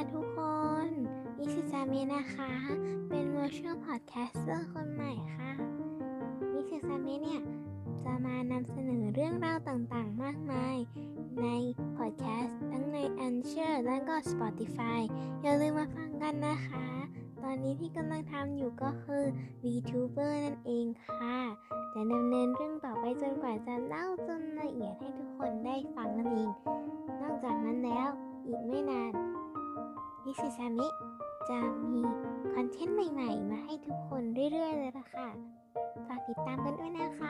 ดีทุกคนอิชิซามินะคะ เป็น virtual podcaster คนใหม่ค่ะอิชิซามิเนี่ย จะมานำเสนอเรื่องราวต่างๆ มากมาย ในพอดแคสต์ทั้งใน Anchor และก็ Spotify อย่าลืมมาฟังกันนะคะ ตอนนี้ที่กำลังทำอยู่ก็คือ VTuber นั่นเองค่ะ จะดำเนินเรื่องต่อไปจนกว่าจะเล่าจนละเอียดให้ทุกคนได้ฟังนั่นเอง นอกจากนั้นแล้วอีกไม่นาน นิชิซามิจะมีคอนเทนต์ใหม่ ๆ มาให้ทุกคนเรื่อย ๆ เลยละค่ะ ฝากติดตามกันด้วยนะคะ